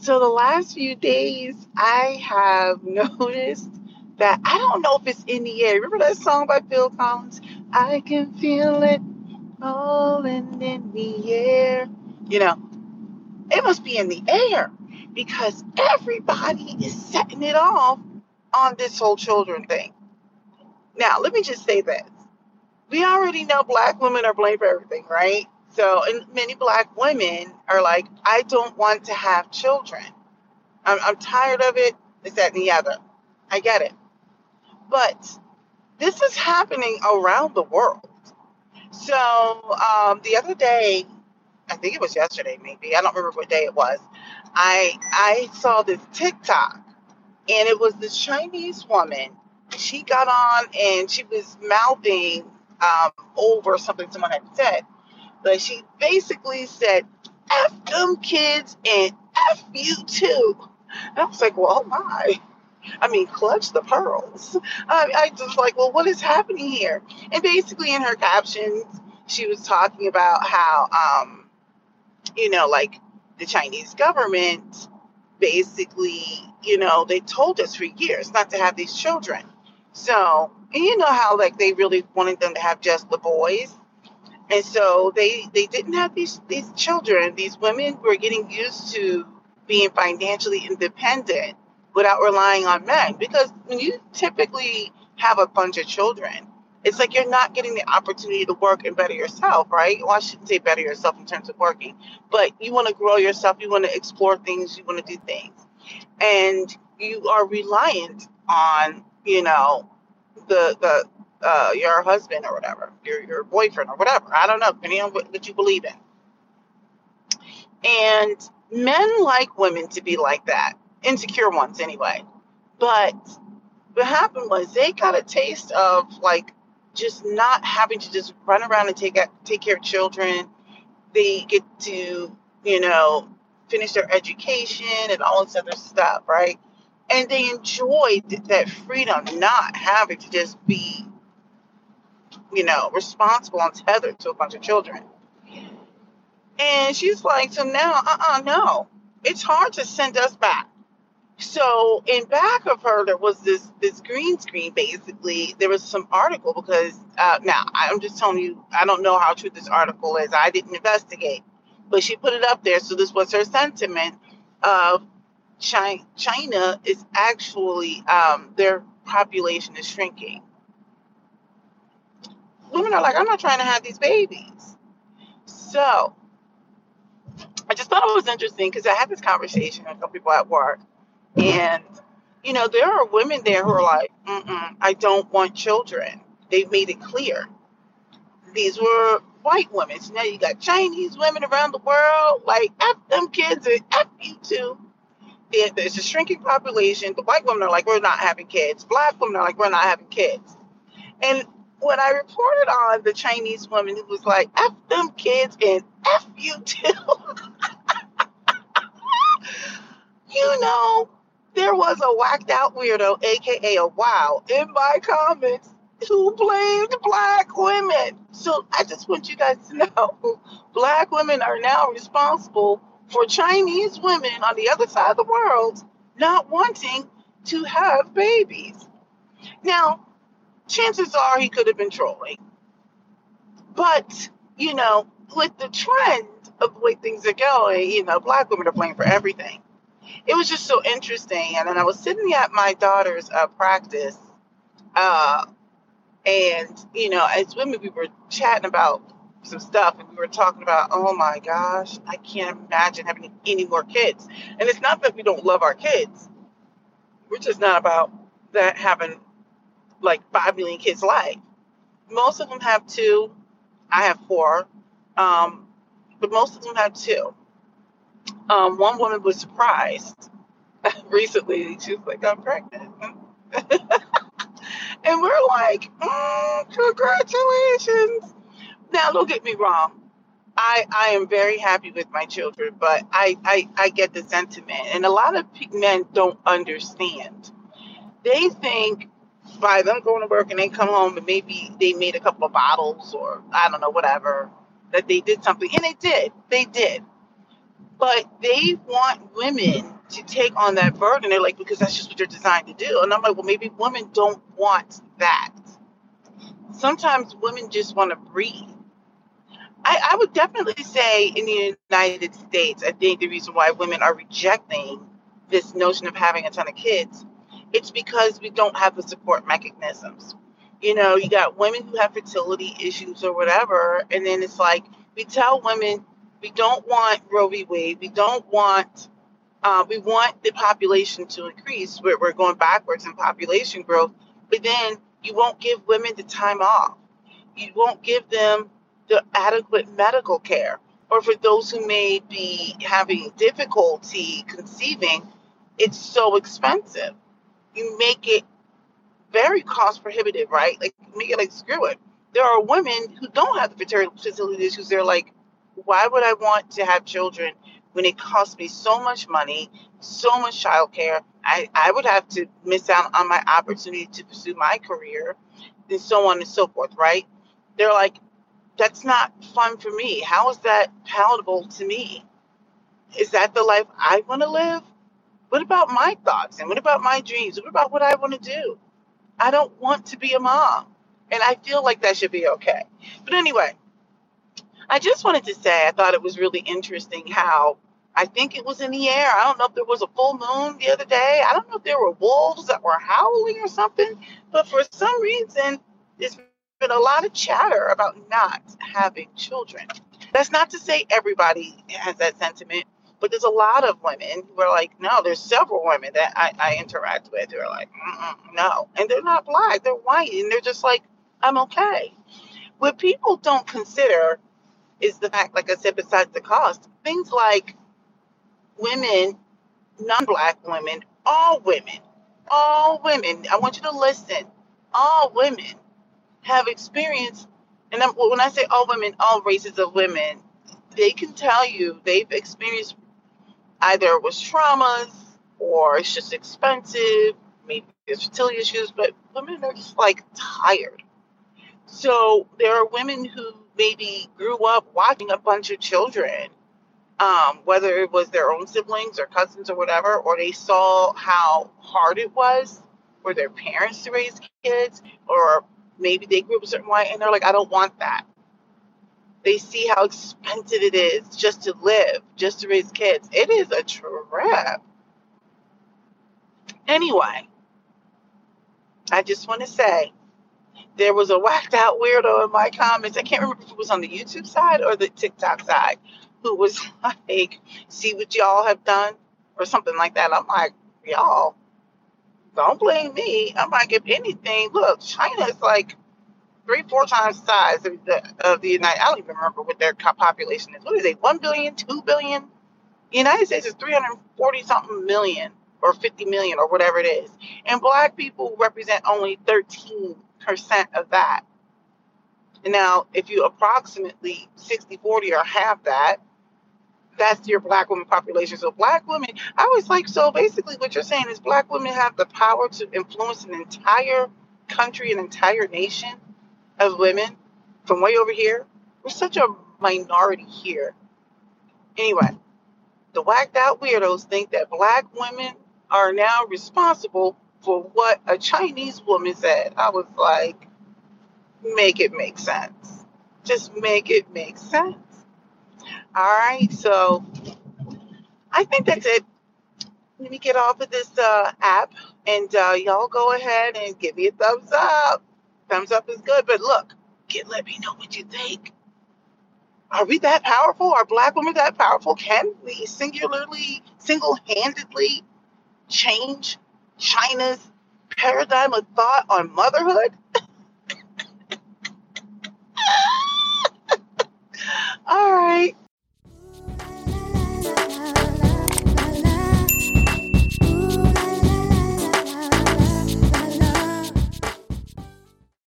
So the last few days, I have noticed that I don't know if it's in the air. Remember that song by Phil Collins? I can feel it falling in the air. You know, it must be in the air because everybody is setting it off on this whole children thing. Now, let me just say this. We already know black women are blamed for everything, right? So, and many black women are like, I don't want to have children. I'm, I'm tired of it, this, that, and the other. I get it. But this is happening around the world. So, um, the other day, I think it was yesterday, maybe. I don't remember what day it was. I I saw this TikTok, and it was this Chinese woman. She got on and she was mouthing um, over something someone had said, but she basically said, "F them kids and f you too." And I was like, "Well, oh my." I mean, clutch the pearls. I, I just like, well, what is happening here? And basically, in her captions, she was talking about how, um, you know, like the Chinese government basically, you know, they told us for years not to have these children. So, and you know how like they really wanted them to have just the boys. And so they they didn't have these these children. These women were getting used to being financially independent without relying on men because when you typically have a bunch of children, it's like you're not getting the opportunity to work and better yourself, right? Well, I shouldn't say better yourself in terms of working, but you want to grow yourself, you want to explore things, you want to do things. And you are reliant on, you know, the the uh, your husband or whatever, your your boyfriend or whatever. I don't know, depending on what, what you believe in. And men like women to be like that, insecure ones anyway. But what happened was they got a taste of like just not having to just run around and take take care of children. They get to, you know, finish their education and all this other stuff, right? And they enjoyed that freedom, not having to just be, you know, responsible and tethered to a bunch of children. And she's like, so now, uh uh no. It's hard to send us back. So in back of her, there was this this green screen. Basically, there was some article because uh, now I'm just telling you, I don't know how true this article is. I didn't investigate, but she put it up there. So this was her sentiment of China, China is actually um, their population is shrinking. Women are like, I'm not trying to have these babies. So I just thought it was interesting because I had this conversation with a couple people at work, and you know there are women there who are like, I don't want children. They've made it clear. These were white women. So now you got Chinese women around the world, like F them kids and F you too. There- There's a shrinking population. The white women are like, we're not having kids. Black women are like, we're not having kids. And when I reported on the Chinese woman, who was like, F them kids and F you too. you know, there was a whacked out weirdo, aka a wow, in my comments who blamed black women. So I just want you guys to know black women are now responsible for Chinese women on the other side of the world not wanting to have babies. Now, chances are he could have been trolling. But, you know, with the trend of the way things are going, you know, black women are blamed for everything. It was just so interesting. And then I was sitting at my daughter's uh, practice, uh, and, you know, as women, we were chatting about some stuff, and we were talking about, oh my gosh, I can't imagine having any more kids. And it's not that we don't love our kids, we're just not about that having like 5 million kids' life. Most of them have two. I have four. Um, but most of them have two. Um, one woman was surprised recently. She was like, I'm pregnant. and we're like, mm, congratulations. Now, don't get me wrong. I, I am very happy with my children, but I, I, I get the sentiment. And a lot of men don't understand. They think by them going to work and they come home and maybe they made a couple of bottles or I don't know, whatever, that they did something. And they did. They did. but they want women to take on that burden. They're like, because that's just what they're designed to do. And I'm like, well, maybe women don't want that. Sometimes women just want to breathe. I, I would definitely say in the United States, I think the reason why women are rejecting this notion of having a ton of kids, it's because we don't have the support mechanisms. You know, you got women who have fertility issues or whatever, and then it's like we tell women we don't want Roe v. Wade, we don't want, uh, we want the population to increase. We're, we're going backwards in population growth, but then you won't give women the time off. You won't give them the adequate medical care. Or for those who may be having difficulty conceiving, it's so expensive. You make it very cost prohibitive, right? Like make it like screw it. There are women who don't have the fertility issues. They're like, why would I want to have children when it costs me so much money, so much childcare? I, I would have to miss out on my opportunity to pursue my career and so on and so forth, right? They're like, that's not fun for me. How is that palatable to me? Is that the life I want to live? What about my thoughts and what about my dreams? What about what I want to do? I don't want to be a mom. And I feel like that should be okay. But anyway, I just wanted to say I thought it was really interesting how I think it was in the air. I don't know if there was a full moon the other day. I don't know if there were wolves that were howling or something. But for some reason, there's been a lot of chatter about not having children. That's not to say everybody has that sentiment, but there's a lot of women who are like, no, there's several women that I, I interact with who are like, no. And they're not black, they're white, and they're just like, I'm okay. What people don't consider is the fact, like I said, besides the cost, things like women, non black women, all women, all women, I want you to listen, all women have experienced, and I'm, when I say all women, all races of women, they can tell you they've experienced either it was traumas or it's just expensive, maybe there's fertility issues, but women are just like tired. So there are women who maybe grew up watching a bunch of children, um, whether it was their own siblings or cousins or whatever, or they saw how hard it was for their parents to raise kids, or maybe they grew up a certain way and they're like, I don't want that. They see how expensive it is just to live, just to raise kids. It is a trap. Anyway, I just want to say there was a whacked out weirdo in my comments. I can't remember if it was on the YouTube side or the TikTok side who was like, see what y'all have done or something like that. I'm like, y'all, don't blame me. I'm like, if anything, look, China is like three, four times the size of the, of the United. I don't even remember what their population is. What is it? One billion, two billion. The United States is 340 something million or 50 million or whatever it is, and black people represent only 13 percent of that. Now, if you approximately 60, 40 or half that, that's your black woman population. So black women, I was like, so basically what you're saying is black women have the power to influence an entire country, an entire nation of women from way over here. We're such a minority here. Anyway, the whacked out weirdos think that black women are now responsible for what a Chinese woman said. I was like, make it make sense. Just make it make sense. All right, so I think that's it. Let me get off of this uh, app and uh, y'all go ahead and give me a thumbs up. Thumbs up is good, but look, get, let me know what you think. Are we that powerful? Are black women that powerful? Can we singularly, single handedly change China's paradigm of thought on motherhood? All right.